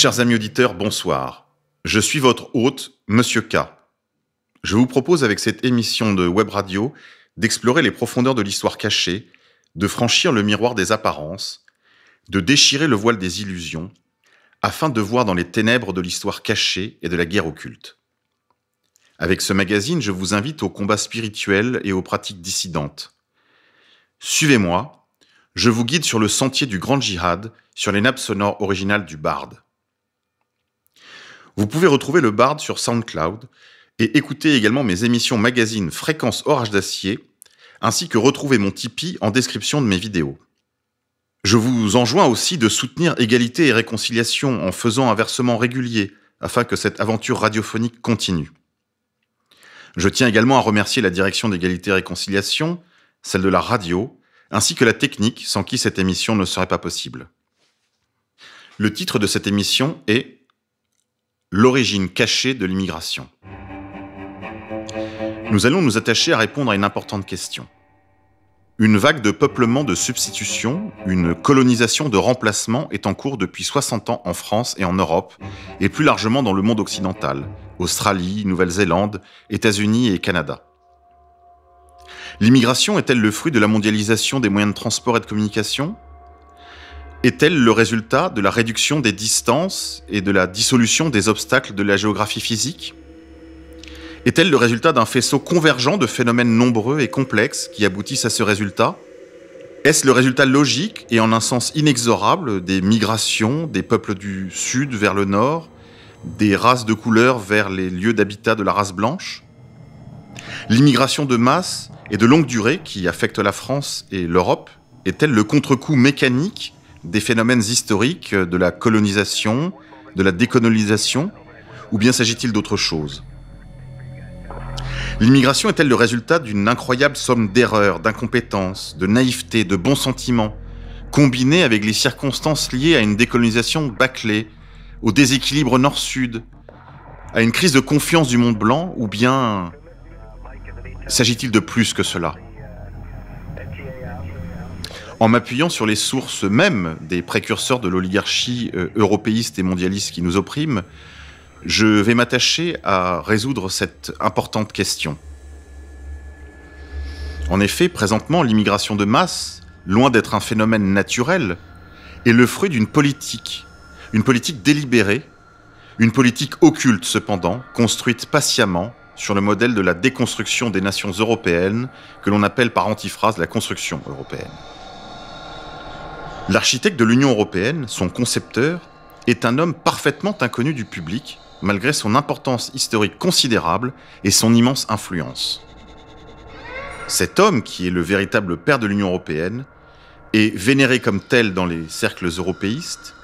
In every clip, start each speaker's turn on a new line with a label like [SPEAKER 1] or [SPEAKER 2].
[SPEAKER 1] Chers amis auditeurs, bonsoir. Je suis votre hôte, Monsieur K. Je vous propose avec cette émission de web radio d'explorer les profondeurs de l'histoire cachée, de franchir le miroir des apparences, de déchirer le voile des illusions, afin de voir dans les ténèbres de l'histoire cachée et de la guerre occulte. Avec ce magazine, je vous invite au combat spirituel et aux pratiques dissidentes. Suivez-moi, je vous guide sur le sentier du grand djihad, sur les nappes sonores originales du barde. Vous pouvez retrouver le Bard sur SoundCloud et écouter également mes émissions magazine Fréquence Orage d'Acier, ainsi que retrouver mon Tipeee en description de mes vidéos. Je vous enjoins aussi de soutenir Égalité et Réconciliation en faisant un versement régulier afin que cette aventure radiophonique continue. Je tiens également à remercier la direction d'Égalité et Réconciliation, celle de la radio, ainsi que la technique sans qui cette émission ne serait pas possible. Le titre de cette émission est L'origine cachée de l'immigration. Nous allons nous attacher à répondre à une importante question. Une vague de peuplement de substitution, une colonisation de remplacement est en cours depuis 60 ans en France et en Europe, et plus largement dans le monde occidental, Australie, Nouvelle-Zélande, États-Unis et Canada. L'immigration est-elle le fruit de la mondialisation des moyens de transport et de communication? Est-elle le résultat de la réduction des distances et de la dissolution des obstacles de la géographie physique? Est-elle le résultat d'un faisceau convergent de phénomènes nombreux et complexes qui aboutissent à ce résultat? Est-ce le résultat logique et en un sens inexorable des migrations des peuples du sud vers le nord, des races de couleur vers les lieux d'habitat de la race blanche? L'immigration de masse et de longue durée qui affecte la France et l'Europe est-elle le contre-coup mécanique des phénomènes historiques de la colonisation, de la décolonisation, ou bien s'agit-il d'autre chose? L'immigration est-elle le résultat d'une incroyable somme d'erreurs, d'incompétences, de naïveté, de bons sentiments, combinée avec les circonstances liées à une décolonisation bâclée, au déséquilibre nord-sud, à une crise de confiance du monde blanc, ou bien s'agit-il de plus que cela? En m'appuyant sur les sources mêmes des précurseurs de l'oligarchie euh, européiste et mondialiste qui nous opprime, je vais m'attacher à résoudre cette importante question. En effet, présentement, l'immigration de masse, loin d'être un phénomène naturel, est le fruit d'une politique, une politique délibérée, une politique occulte cependant, construite patiemment sur le modèle de la déconstruction des nations européennes, que l'on appelle par antiphrase la construction européenne. L'architecte de l'Union européenne, son concepteur, est un homme parfaitement inconnu du public, malgré son importance historique considérable et son immense influence. Cet homme, qui est le véritable père de l'Union européenne, et vénéré comme tel dans les cercles européistes,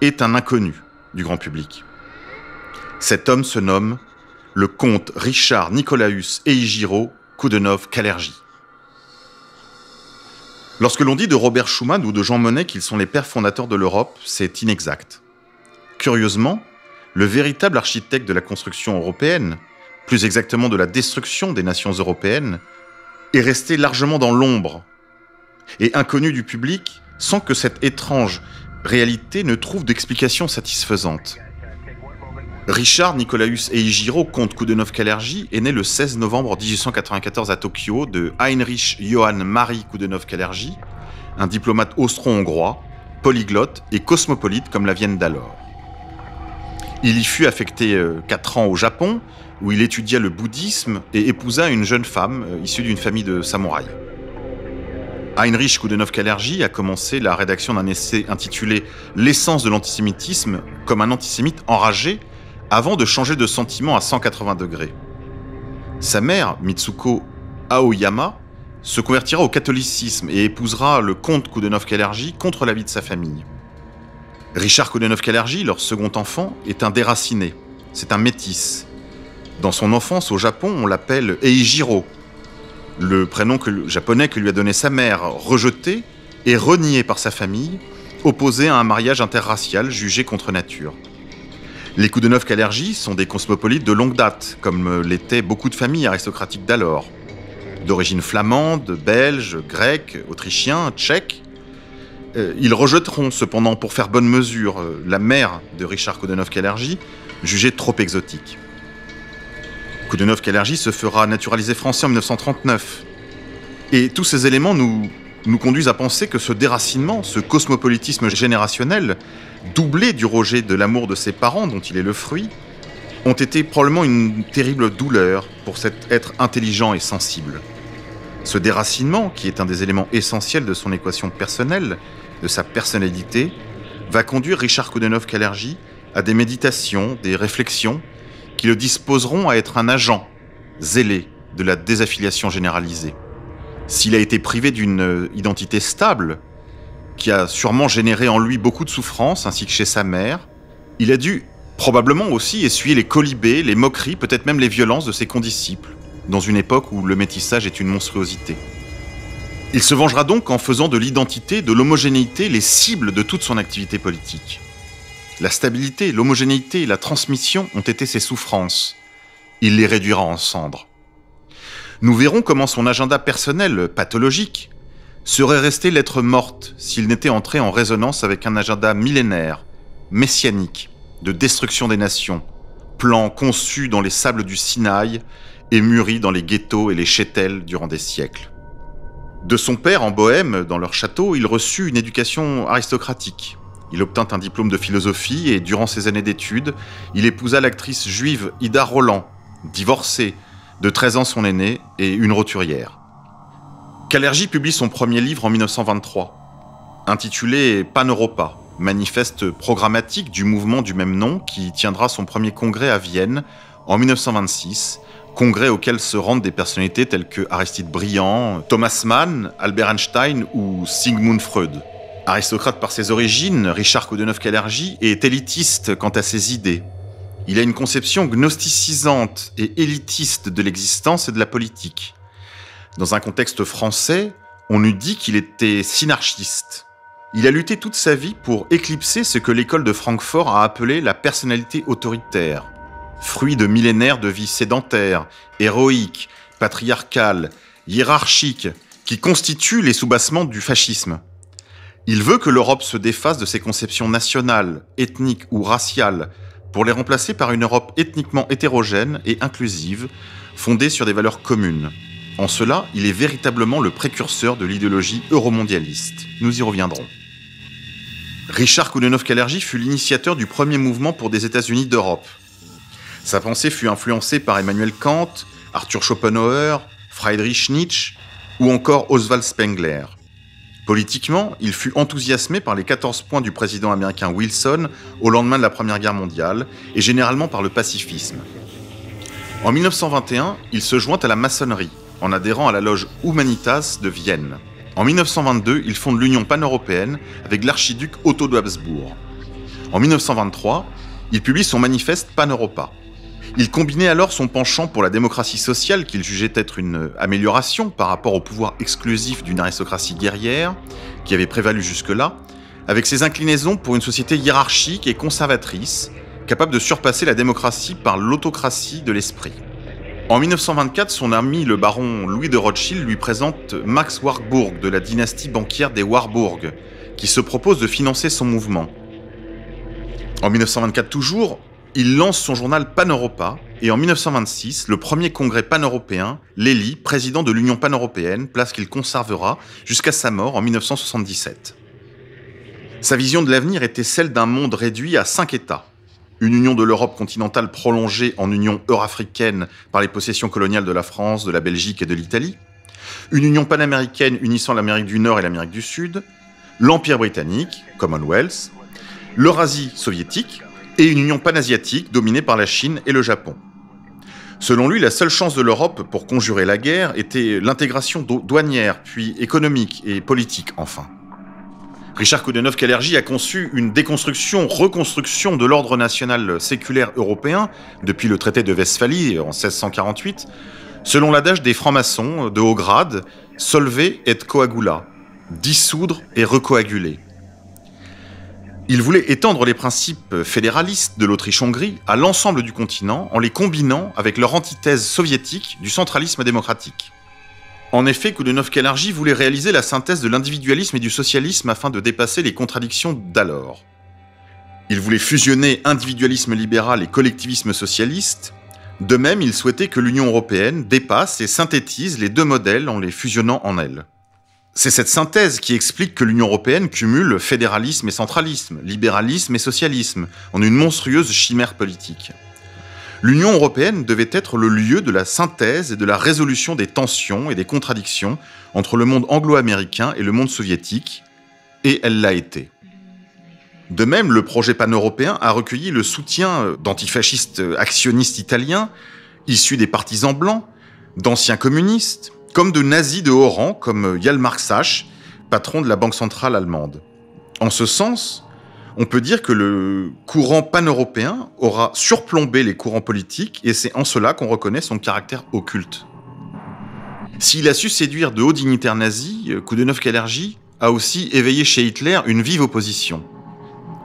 [SPEAKER 1] est un inconnu du grand public. Cet homme se nomme le comte Richard Nicolaus Eijiro Koudenov Kalergi. Lorsque l'on dit de Robert Schuman ou de Jean Monnet qu'ils sont les pères fondateurs de l'Europe, c'est inexact. Curieusement, le véritable architecte de la construction européenne, plus exactement de la destruction des nations européennes, est resté largement dans l'ombre et inconnu du public sans que cette étrange réalité ne trouve d'explication satisfaisante. Richard Nicolaus Eijiro, comte Koudenov-Kalergi, est né le 16 novembre 1894 à Tokyo de Heinrich Johann Marie Koudenov-Kalergi, un diplomate austro-hongrois, polyglotte et cosmopolite comme la Vienne d'alors. Il y fut affecté 4 euh, ans au Japon, où il étudia le bouddhisme et épousa une jeune femme euh, issue d'une famille de samouraïs. Heinrich Koudenov-Kalergi a commencé la rédaction d'un essai intitulé L'essence de l'antisémitisme comme un antisémite enragé avant de changer de sentiment à 180 degrés. Sa mère, Mitsuko Aoyama, se convertira au catholicisme et épousera le comte Koudenov-Kalergi contre l'avis de sa famille. Richard Koudenov-Kalergi, leur second enfant, est un déraciné. C'est un métis. Dans son enfance au Japon, on l'appelle Eijiro, le prénom japonais que lui a donné sa mère, rejeté et renié par sa famille, opposé à un mariage interracial jugé contre nature. Les Koudenov Kalergi sont des cosmopolites de longue date, comme l'étaient beaucoup de familles aristocratiques d'alors. d'origine flamande, belge, grec, autrichien, tchèque. Euh, ils rejetteront cependant, pour faire bonne mesure, euh, la mère de Richard Koudenov-Kalergi, jugée trop exotique. Koudenov-Kalergi se fera naturaliser français en 1939. Et tous ces éléments nous conduisent à penser que ce déracinement, ce cosmopolitisme générationnel, doublé du rejet de l'amour de ses parents dont il est le fruit, ont été probablement une terrible douleur pour cet être intelligent et sensible. Ce déracinement, qui est un des éléments essentiels de son équation personnelle, de sa personnalité, va conduire Richard Koudenov-Kalergi à des méditations, des réflexions qui le disposeront à être un agent zélé de la désaffiliation généralisée. S'il a été privé d'une identité stable, qui a sûrement généré en lui beaucoup de souffrance, ainsi que chez sa mère, il a dû probablement aussi essuyer les colibés, les moqueries, peut-être même les violences de ses condisciples, dans une époque où le métissage est une monstruosité. Il se vengera donc en faisant de l'identité, de l'homogénéité les cibles de toute son activité politique. La stabilité, l'homogénéité, la transmission ont été ses souffrances. Il les réduira en cendres. Nous verrons comment son agenda personnel, pathologique, serait resté lettre morte s'il n'était entré en résonance avec un agenda millénaire, messianique, de destruction des nations, plan conçu dans les sables du Sinaï et mûri dans les ghettos et les chétels durant des siècles. De son père en Bohème, dans leur château, il reçut une éducation aristocratique. Il obtint un diplôme de philosophie et durant ses années d'études, il épousa l'actrice juive Ida Roland, divorcée, de 13 ans son aînée et une roturière. Kalergi publie son premier livre en 1923, intitulé Pan-Europa, manifeste programmatique du mouvement du même nom qui tiendra son premier congrès à Vienne en 1926, congrès auquel se rendent des personnalités telles que Aristide Briand, Thomas Mann, Albert Einstein ou Sigmund Freud. Aristocrate par ses origines, Richard Koudenov-Kalergi est élitiste quant à ses idées. Il a une conception gnosticisante et élitiste de l'existence et de la politique. Dans un contexte français, on eût dit qu'il était synarchiste. Il a lutté toute sa vie pour éclipser ce que l'école de Francfort a appelé la personnalité autoritaire, fruit de millénaires de vie sédentaire, héroïque, patriarcale, hiérarchique, qui constituent les soubassements du fascisme. Il veut que l'Europe se défasse de ses conceptions nationales, ethniques ou raciales pour les remplacer par une Europe ethniquement hétérogène et inclusive, fondée sur des valeurs communes. En cela, il est véritablement le précurseur de l'idéologie euromondialiste. Nous y reviendrons. Richard Koudenov-Kalergi fut l'initiateur du premier mouvement pour des États-Unis d'Europe. Sa pensée fut influencée par Emmanuel Kant, Arthur Schopenhauer, Friedrich Nietzsche ou encore Oswald Spengler. Politiquement, il fut enthousiasmé par les 14 points du président américain Wilson au lendemain de la Première Guerre mondiale et généralement par le pacifisme. En 1921, il se joint à la maçonnerie en adhérant à la loge Humanitas de Vienne. En 1922, il fonde l'Union pan-européenne avec l'archiduc Otto de Habsbourg. En 1923, il publie son manifeste Pan-Europa. Il combinait alors son penchant pour la démocratie sociale qu'il jugeait être une amélioration par rapport au pouvoir exclusif d'une aristocratie guerrière qui avait prévalu jusque-là, avec ses inclinaisons pour une société hiérarchique et conservatrice, capable de surpasser la démocratie par l'autocratie de l'esprit. En 1924, son ami le baron Louis de Rothschild lui présente Max Warburg de la dynastie banquière des Warburg, qui se propose de financer son mouvement. En 1924 toujours, il lance son journal Pan-Europa et en 1926, le premier congrès pan-européen l'élit président de l'Union pan-européenne, place qu'il conservera jusqu'à sa mort en 1977. Sa vision de l'avenir était celle d'un monde réduit à cinq États, une union de l'Europe continentale prolongée en union eurafricaine par les possessions coloniales de la France, de la Belgique et de l'Italie, une union panaméricaine unissant l'Amérique du Nord et l'Amérique du Sud, l'Empire britannique, Commonwealth, l'Eurasie soviétique et une union panasiatique dominée par la Chine et le Japon. Selon lui, la seule chance de l'Europe pour conjurer la guerre était l'intégration douanière, puis économique et politique enfin. Richard Koudenov-Kalergi a conçu une déconstruction, reconstruction de l'ordre national séculaire européen depuis le traité de Westphalie en 1648, selon l'adage des francs-maçons de haut grade, solver et coagula, dissoudre et recoaguler. Il voulait étendre les principes fédéralistes de l'Autriche-Hongrie à l'ensemble du continent en les combinant avec leur antithèse soviétique du centralisme démocratique. En effet, Koudenov-Kalergi voulait réaliser la synthèse de l'individualisme et du socialisme afin de dépasser les contradictions d'alors. Il voulait fusionner individualisme libéral et collectivisme socialiste. De même, il souhaitait que l'Union européenne dépasse et synthétise les deux modèles en les fusionnant en elle. C'est cette synthèse qui explique que l'Union européenne cumule fédéralisme et centralisme, libéralisme et socialisme, en une monstrueuse chimère politique. L'Union européenne devait être le lieu de la synthèse et de la résolution des tensions et des contradictions entre le monde anglo-américain et le monde soviétique, et elle l'a été. De même, le projet pan-européen a recueilli le soutien d'antifascistes actionnistes italiens, issus des partisans blancs, d'anciens communistes, comme de nazis de haut rang, comme Hjalmar Sach, patron de la Banque centrale allemande. En ce sens, on peut dire que le courant pan-européen aura surplombé les courants politiques, et c'est en cela qu'on reconnaît son caractère occulte. S'il a su séduire de hauts dignitaires nazis, Koudenov-Kalergi a aussi éveillé chez Hitler une vive opposition.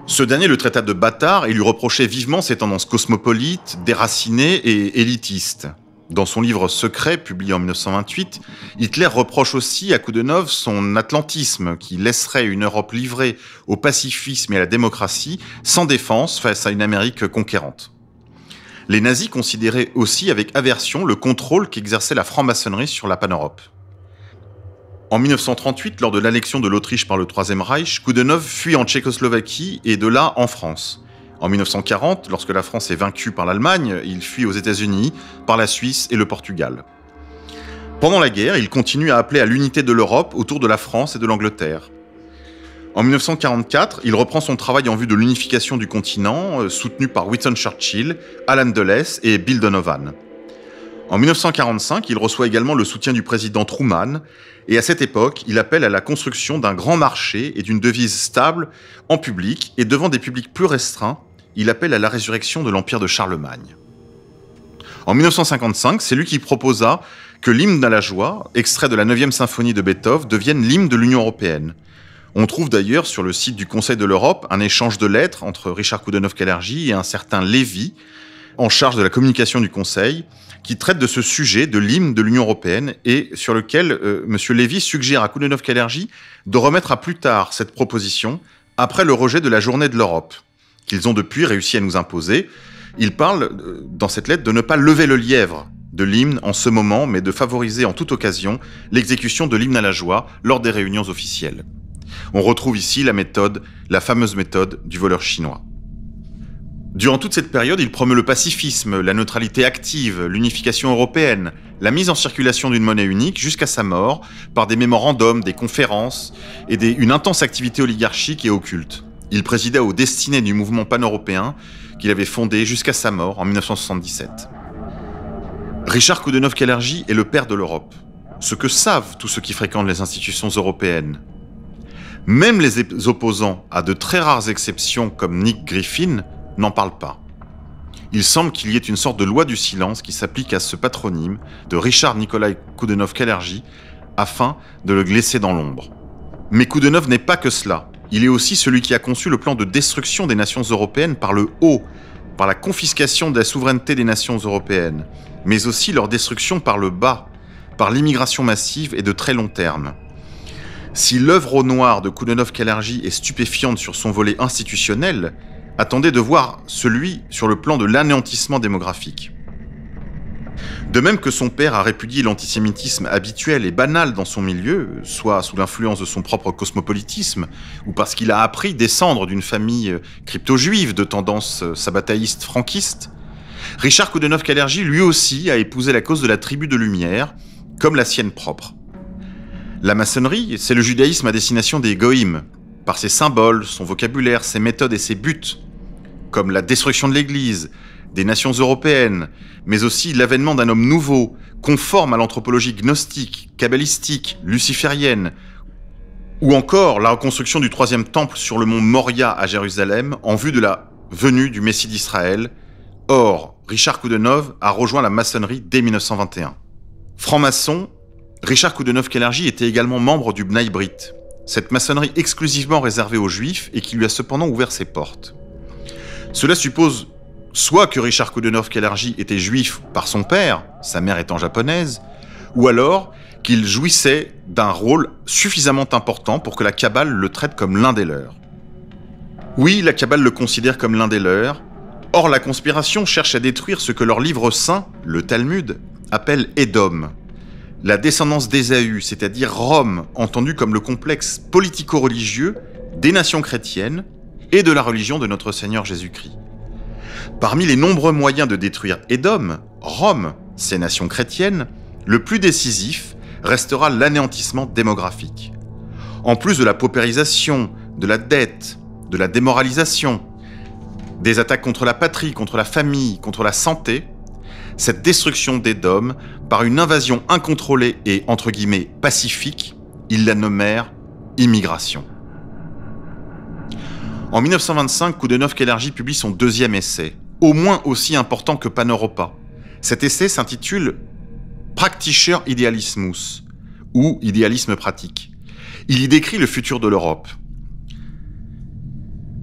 [SPEAKER 1] Ce dernier le traita de bâtard et lui reprochait vivement ses tendances cosmopolites, déracinées et élitistes. Dans son livre Secret, publié en 1928, Hitler reproche aussi à Koudenov son atlantisme qui laisserait une Europe livrée au pacifisme et à la démocratie sans défense face à une Amérique conquérante. Les nazis considéraient aussi avec aversion le contrôle qu'exerçait la franc-maçonnerie sur la pan-Europe. En 1938, lors de l'annexion de l'Autriche par le Troisième Reich, Koudenov fuit en Tchécoslovaquie et de là en France. En 1940, lorsque la France est vaincue par l'Allemagne, il fuit aux États-Unis, par la Suisse et le Portugal. Pendant la guerre, il continue à appeler à l'unité de l'Europe autour de la France et de l'Angleterre. En 1944, il reprend son travail en vue de l'unification du continent, euh, soutenu par Winston Churchill, Alan Dulles et Bill Donovan. En 1945, il reçoit également le soutien du président Truman, et à cette époque, il appelle à la construction d'un grand marché et d'une devise stable en public, et devant des publics plus restreints, il appelle à la résurrection de l'empire de Charlemagne. En 1955, c'est lui qui proposa que l'hymne à la joie, extrait de la 9e symphonie de Beethoven, devienne l'hymne de l'Union européenne. On trouve d'ailleurs sur le site du Conseil de l'Europe un échange de lettres entre Richard Koudenov-Kalergi et un certain Lévy, en charge de la communication du Conseil, qui traite de ce sujet de l'hymne de l'Union européenne et sur lequel euh, M. Lévy suggère à Koudenov-Kalergi de remettre à plus tard cette proposition après le rejet de la journée de l'Europe, qu'ils ont depuis réussi à nous imposer. Il parle euh, dans cette lettre de ne pas lever le lièvre de l'hymne en ce moment, mais de favoriser en toute occasion l'exécution de l'hymne à la joie lors des réunions officielles. On retrouve ici la méthode, la fameuse méthode du voleur chinois. Durant toute cette période, il promeut le pacifisme, la neutralité active, l'unification européenne, la mise en circulation d'une monnaie unique jusqu'à sa mort par des mémorandums, des conférences et une intense activité oligarchique et occulte. Il présidait aux destinées du mouvement pan-européen qu'il avait fondé jusqu'à sa mort en 1977. Richard Koudenov-Kalergi est le père de l'Europe, ce que savent tous ceux qui fréquentent les institutions européennes. Même les opposants, à de très rares exceptions comme Nick Griffin, n'en parle pas. Il semble qu'il y ait une sorte de loi du silence qui s'applique à ce patronyme de Richard Nikolai Koudenov-Kalergi afin de le glisser dans l'ombre. Mais Koudenov n'est pas que cela. Il est aussi celui qui a conçu le plan de destruction des nations européennes par le haut, par la confiscation de la souveraineté des nations européennes, mais aussi leur destruction par le bas, par l'immigration massive et de très long terme. Si l'œuvre au noir de Koudenov-Kalergi est stupéfiante sur son volet institutionnel, attendait de voir celui sur le plan de l'anéantissement démographique. De même que son père a répudié l'antisémitisme habituel et banal dans son milieu, soit sous l'influence de son propre cosmopolitisme, ou parce qu'il a appris descendre d'une famille crypto-juive de tendance sabataïste franquiste, Richard Koudenov-Kalergi lui aussi a épousé la cause de la tribu de lumière, comme la sienne propre. La maçonnerie, c'est le judaïsme à destination des goïms, par ses symboles, son vocabulaire, ses méthodes et ses buts, comme la destruction de l'Église, des nations européennes, mais aussi l'avènement d'un homme nouveau, conforme à l'anthropologie gnostique, kabbalistique, luciférienne, ou encore la reconstruction du troisième temple sur le mont Moria à Jérusalem en vue de la venue du Messie d'Israël. Or, Richard Koudenov a rejoint la maçonnerie dès 1921. Franc-maçon, Richard Koudenov-Kalergi était également membre du Bnei Brit, cette maçonnerie exclusivement réservée aux juifs et qui lui a cependant ouvert ses portes. Cela suppose soit que Richard Koudenov-Kalergi était juif par son père, sa mère étant japonaise, ou alors qu'il jouissait d'un rôle suffisamment important pour que la Kabbale le traite comme l'un des leurs. Oui, la Kabbale le considère comme l'un des leurs. Or, la conspiration cherche à détruire ce que leur livre saint, le Talmud, appelle Édom, la descendance d'Ésaü, c'est-à-dire Rome, entendue comme le complexe politico-religieux des nations chrétiennes et de la religion de notre Seigneur Jésus-Christ. Parmi les nombreux moyens de détruire Édom, Rome, ces nations chrétiennes, le plus décisif restera l'anéantissement démographique. En plus de la paupérisation, de la dette, de la démoralisation, des attaques contre la patrie, contre la famille, contre la santé, cette destruction d'Édom par une invasion incontrôlée et entre guillemets pacifique, ils la nommèrent immigration. En 1925, Koudenov Kellergy publie son deuxième essai, au moins aussi important que Paneuropa. Cet essai s'intitule Praktischer Idealismus, ou Idéalisme pratique. Il y décrit le futur de l'Europe.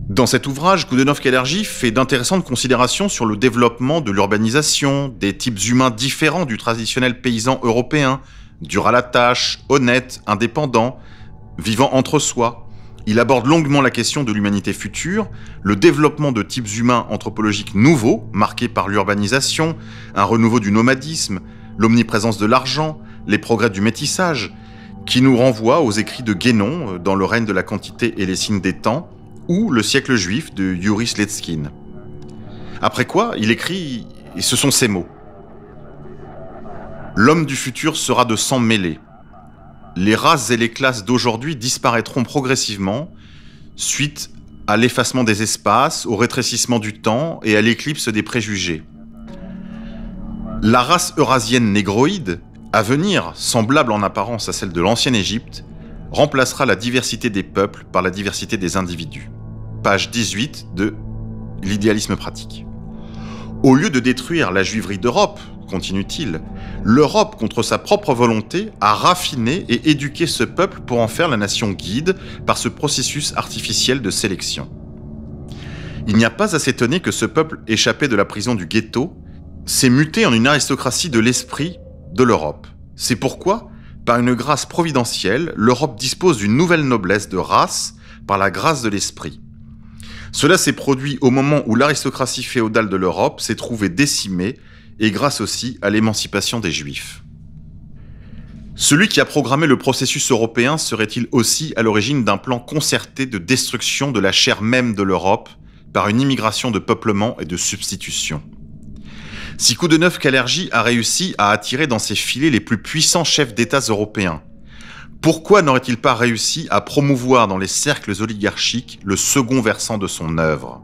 [SPEAKER 1] Dans cet ouvrage, Koudenov Kellergy fait d'intéressantes considérations sur le développement de l'urbanisation, des types humains différents du traditionnel paysan européen, dur à la tâche, honnête, indépendant, vivant entre soi. Il aborde longuement la question de l'humanité future, le développement de types humains anthropologiques nouveaux, marqués par l'urbanisation, un renouveau du nomadisme, l'omniprésence de l'argent, les progrès du métissage, qui nous renvoie aux écrits de Guénon dans le règne de la quantité et les signes des temps, ou Le siècle juif de Yuri Sletskin. Après quoi, il écrit, et ce sont ces mots. L'homme du futur sera de sang mêlé. Les races et les classes d'aujourd'hui disparaîtront progressivement suite à l'effacement des espaces, au rétrécissement du temps et à l'éclipse des préjugés. La race eurasienne négroïde, à venir, semblable en apparence à celle de l'ancienne Égypte, remplacera la diversité des peuples par la diversité des individus page 18 de L'idéalisme pratique. Au lieu de détruire la juiverie d'Europe, continue-t-il, l'Europe, contre sa propre volonté, a raffiné et éduqué ce peuple pour en faire la nation guide par ce processus artificiel de sélection. Il n'y a pas à s'étonner que ce peuple échappé de la prison du ghetto s'est muté en une aristocratie de l'esprit de l'Europe. C'est pourquoi, par une grâce providentielle, l'Europe dispose d'une nouvelle noblesse de race par la grâce de l'esprit. Cela s'est produit au moment où l'aristocratie féodale de l'Europe s'est trouvée décimée et grâce aussi à l'émancipation des Juifs. Celui qui a programmé le processus européen serait-il aussi à l'origine d'un plan concerté de destruction de la chair même de l'Europe par une immigration de peuplement et de substitution? Si Koudenov Kalergi a réussi à attirer dans ses filets les plus puissants chefs d'État européens, pourquoi n'aurait-il pas réussi à promouvoir dans les cercles oligarchiques le second versant de son œuvre?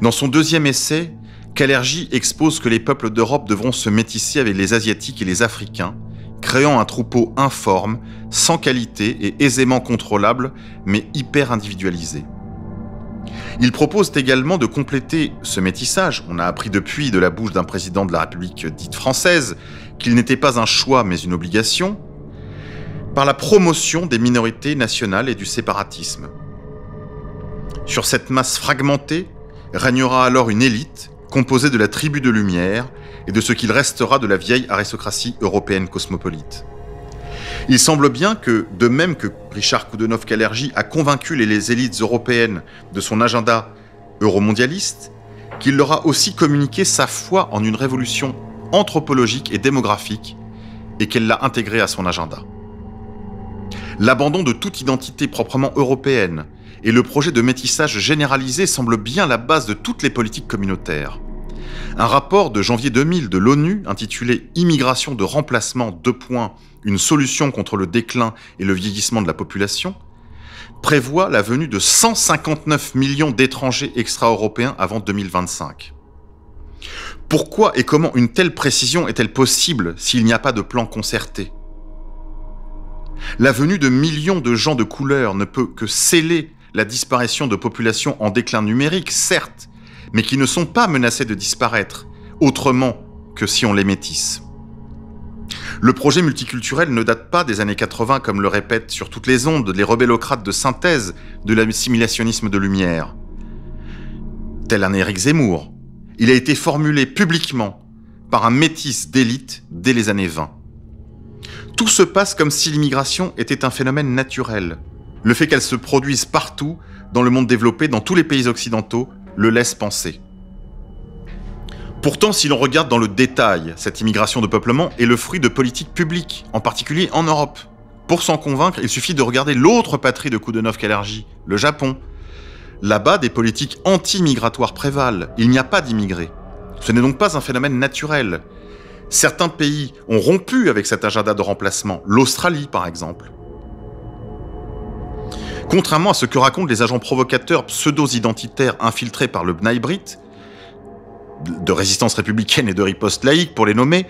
[SPEAKER 1] Dans son deuxième essai, Kalergi expose que les peuples d'Europe devront se métisser avec les Asiatiques et les Africains, créant un troupeau informe, sans qualité et aisément contrôlable, mais hyper individualisé. Il propose également de compléter ce métissage. On a appris depuis de la bouche d'un président de la République dite française qu'il n'était pas un choix mais une obligation, par la promotion des minorités nationales et du séparatisme. Sur cette masse fragmentée régnera alors une élite composée de la tribu de lumière et de ce qu'il restera de la vieille aristocratie européenne cosmopolite. Il semble bien que, de même que Richard Koudenov-Kalergi a convaincu les élites européennes de son agenda euromondialiste, qu'il leur a aussi communiqué sa foi en une révolution anthropologique et démographique et qu'elle l'a intégrée à son agenda. L'abandon de toute identité proprement européenne et le projet de métissage généralisé semblent bien la base de toutes les politiques communautaires. Un rapport de janvier 2000 de l'ONU intitulé Immigration de remplacement deux points, une solution contre le déclin et le vieillissement de la population prévoit la venue de 159 millions d'étrangers extra-européens avant 2025. Pourquoi et comment une telle précision est-elle possible s'il n'y a pas de plan concerté? La venue de millions de gens de couleur ne peut que sceller la disparition de populations en déclin numérique, certes, mais qui ne sont pas menacées de disparaître autrement que si on les métisse. Le projet multiculturel ne date pas des années 80 comme le répètent sur toutes les ondes les rebellocrates de synthèse de l'assimilationnisme de lumière. Tel un Éric Zemmour, il a été formulé publiquement par un métis d'élite dès les années 20. Tout se passe comme si l'immigration était un phénomène naturel. Le fait qu'elle se produise partout, dans le monde développé, dans tous les pays occidentaux, le laisse penser. Pourtant, si l'on regarde dans le détail, cette immigration de peuplement est le fruit de politiques publiques, en particulier en Europe. Pour s'en convaincre, il suffit de regarder l'autre patrie de Koudenov Kalergi, le Japon. Là-bas, des politiques anti-migratoires prévalent. Il n'y a pas d'immigrés. Ce n'est donc pas un phénomène naturel. Certains pays ont rompu avec cet agenda de remplacement, l'Australie par exemple. Contrairement à ce que racontent les agents provocateurs pseudo-identitaires infiltrés par le B'nai Brit, de résistance républicaine et de riposte laïque pour les nommer,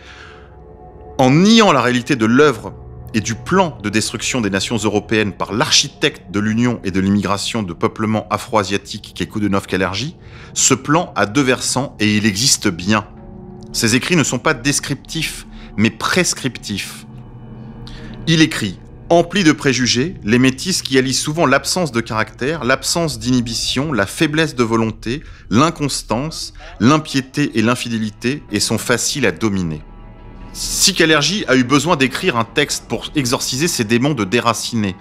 [SPEAKER 1] en niant la réalité de l'œuvre et du plan de destruction des nations européennes par l'architecte de l'union et de l'immigration de peuplement afro-asiatique qui est Koudenov Kalergi, ce plan a deux versants et il existe bien. Ces écrits ne sont pas descriptifs, mais prescriptifs. Il écrit Empli de préjugés, les métis qui allient souvent l'absence de caractère, l'absence d'inhibition, la faiblesse de volonté, l'inconstance, l'impiété et l'infidélité et sont faciles à dominer. Si Kalergi a eu besoin d'écrire un texte pour exorciser ses démons de déracinés,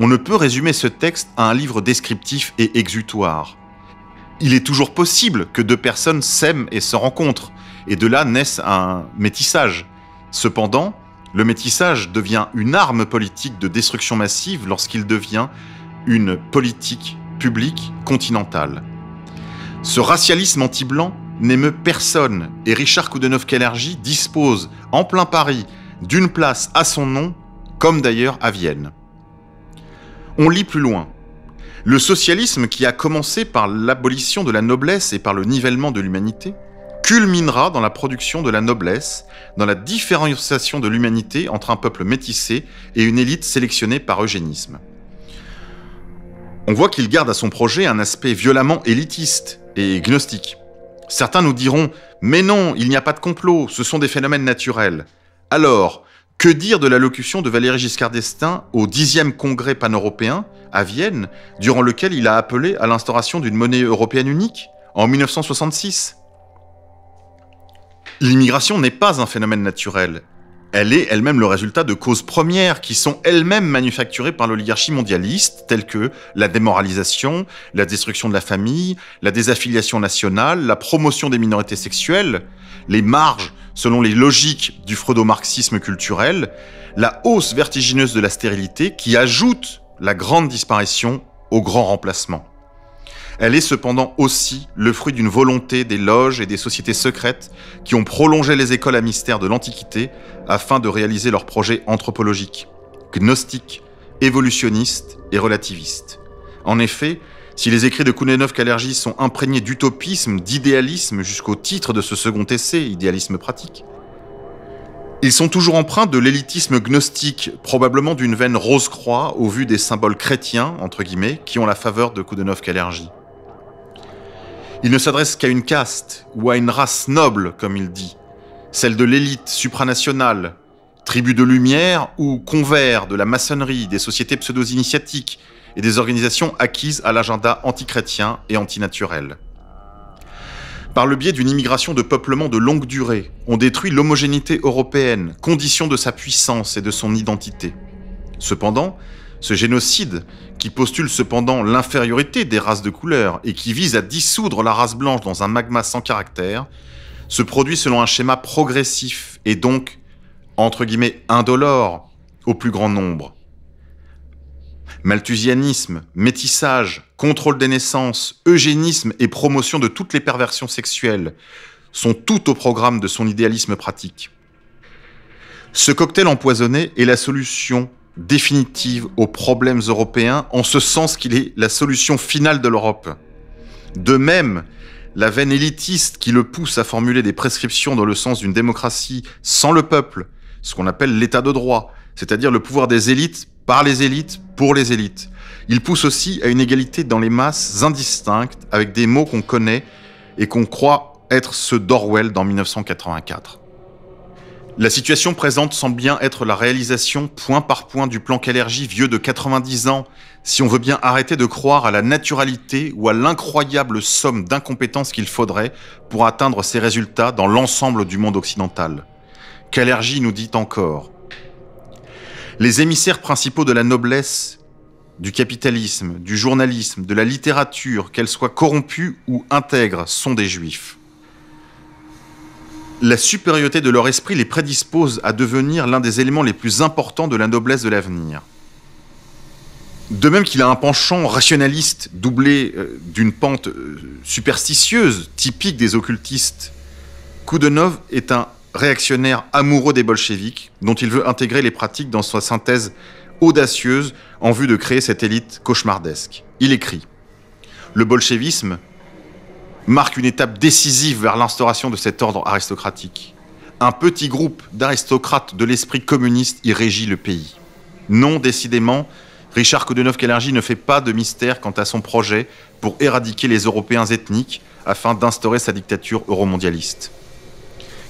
[SPEAKER 1] on ne peut résumer ce texte à un livre descriptif et exutoire. Il est toujours possible que deux personnes s'aiment et se rencontrent, et de là naisse un métissage. Cependant, le métissage devient une arme politique de destruction massive lorsqu'il devient une politique publique continentale. Ce racialisme anti-blanc n'émeut personne et Richard Koudenov-Kalergi dispose en plein Paris d'une place à son nom, comme d'ailleurs à Vienne. On lit plus loin. Le socialisme qui a commencé par l'abolition de la noblesse et par le nivellement de l'humanité culminera dans la production de la noblesse, dans la différenciation de l'humanité entre un peuple métissé et une élite sélectionnée par eugénisme. On voit qu'il garde à son projet un aspect violemment élitiste et gnostique. Certains nous diront Mais non, il n'y a pas de complot, ce sont des phénomènes naturels. Alors, que dire de l'allocution de Valéry Giscard d'Estaing au 10e congrès pan-européen à Vienne, durant lequel il a appelé à l'instauration d'une monnaie européenne unique en 1966 L'immigration n'est pas un phénomène naturel. Elle est elle-même le résultat de causes premières qui sont elles-mêmes manufacturées par l'oligarchie mondialiste, telles que la démoralisation, la destruction de la famille, la désaffiliation nationale, la promotion des minorités sexuelles, les marges selon les logiques du freudo-marxisme culturel, la hausse vertigineuse de la stérilité qui ajoute la grande disparition au grand remplacement. Elle est cependant aussi le fruit d'une volonté des loges et des sociétés secrètes qui ont prolongé les écoles à mystère de l'Antiquité afin de réaliser leurs projets anthropologiques, gnostiques, évolutionnistes et relativistes. En effet, si les écrits de Kounenov Kalergi sont imprégnés d'utopisme, d'idéalisme jusqu'au titre de ce second essai, Idéalisme pratique, ils sont toujours empreints de l'élitisme gnostique, probablement d'une veine rose-croix au vu des symboles chrétiens, entre guillemets, qui ont la faveur de Kounenov Kalergi. Il ne s'adresse qu'à une caste ou à une race noble, comme il dit, celle de l'élite supranationale, tribu de lumière ou convers de la maçonnerie, des sociétés pseudo-initiatiques et des organisations acquises à l'agenda antichrétien et antinaturel. Par le biais d'une immigration de peuplement de longue durée, on détruit l'homogénéité européenne, condition de sa puissance et de son identité. Cependant, ce génocide, qui postule cependant l'infériorité des races de couleur et qui vise à dissoudre la race blanche dans un magma sans caractère, se produit selon un schéma progressif et donc, entre guillemets, indolore au plus grand nombre. Malthusianisme, métissage, contrôle des naissances, eugénisme et promotion de toutes les perversions sexuelles sont tout au programme de son idéalisme pratique. Ce cocktail empoisonné est la solution définitive aux problèmes européens, en ce sens qu'il est la solution finale de l'Europe. De même, la veine élitiste qui le pousse à formuler des prescriptions dans le sens d'une démocratie sans le peuple, ce qu'on appelle l'état de droit, c'est-à-dire le pouvoir des élites par les élites pour les élites. Il pousse aussi à une égalité dans les masses indistinctes avec des mots qu'on connaît et qu'on croit être ceux d'Orwell dans 1984. La situation présente semble bien être la réalisation point par point du plan Calergie vieux de 90 ans, si on veut bien arrêter de croire à la naturalité ou à l'incroyable somme d'incompétences qu'il faudrait pour atteindre ces résultats dans l'ensemble du monde occidental. Calergie nous dit encore Les émissaires principaux de la noblesse, du capitalisme, du journalisme, de la littérature, qu'elle soit corrompue ou intègre, sont des juifs. La supériorité de leur esprit les prédispose à devenir l'un des éléments les plus importants de la noblesse de l'avenir. De même qu'il a un penchant rationaliste doublé euh, d'une pente euh, superstitieuse, typique des occultistes, Koudenov est un réactionnaire amoureux des bolcheviks, dont il veut intégrer les pratiques dans sa synthèse audacieuse en vue de créer cette élite cauchemardesque. Il écrit Le bolchevisme marque une étape décisive vers l'instauration de cet ordre aristocratique. Un petit groupe d'aristocrates de l'esprit communiste y régit le pays. Non, décidément, Richard Kodenov-Kalergi ne fait pas de mystère quant à son projet pour éradiquer les Européens ethniques afin d'instaurer sa dictature euromondialiste.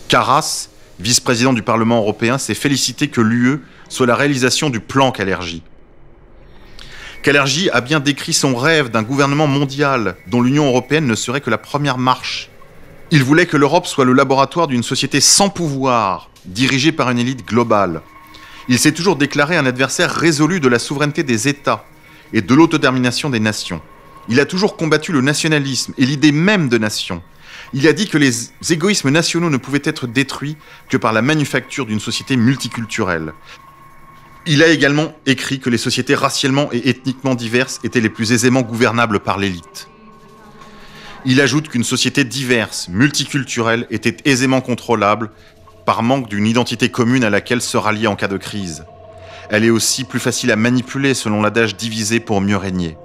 [SPEAKER 1] Carras, vice-président du Parlement européen, s'est félicité que l'UE soit la réalisation du plan Kalergi. Kalergi a bien décrit son rêve d'un gouvernement mondial dont l'Union européenne ne serait que la première marche. Il voulait que l'Europe soit le laboratoire d'une société sans pouvoir, dirigée par une élite globale. Il s'est toujours déclaré un adversaire résolu de la souveraineté des États et de l'autodétermination des nations. Il a toujours combattu le nationalisme et l'idée même de nation. Il a dit que les égoïsmes nationaux ne pouvaient être détruits que par la manufacture d'une société multiculturelle. Il a également écrit que les sociétés racialement et ethniquement diverses étaient les plus aisément gouvernables par l'élite. Il ajoute qu'une société diverse, multiculturelle, était aisément contrôlable par manque d'une identité commune à laquelle se rallier en cas de crise. Elle est aussi plus facile à manipuler selon l'adage divisé pour mieux régner.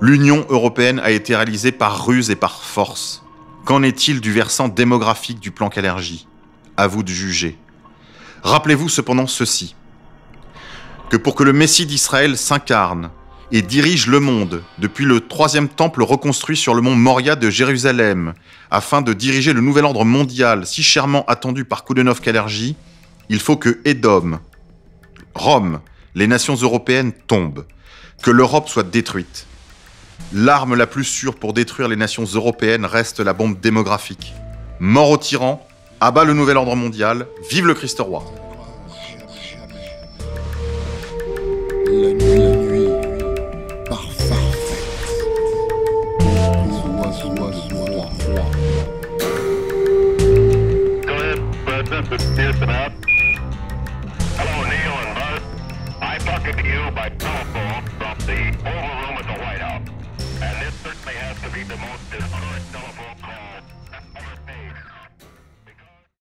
[SPEAKER 1] L'Union européenne a été réalisée par ruse et par force. Qu'en est-il du versant démographique du plan Calergie À vous de juger. Rappelez-vous cependant ceci que pour que le Messie d'Israël s'incarne et dirige le monde depuis le troisième temple reconstruit sur le mont Moria de Jérusalem, afin de diriger le nouvel ordre mondial si chèrement attendu par Koudenov Kalergi, il faut que Édom, Rome, les nations européennes tombent, que l'Europe soit détruite. L'arme la plus sûre pour détruire les nations européennes reste la bombe démographique. Mort au tyran, abat le nouvel ordre mondial, vive le Christ roi.
[SPEAKER 2] Hello, Neil and Buzz. I'm talking to you by telephone from the Oval Room at the White House. And this certainly has to be the most telephone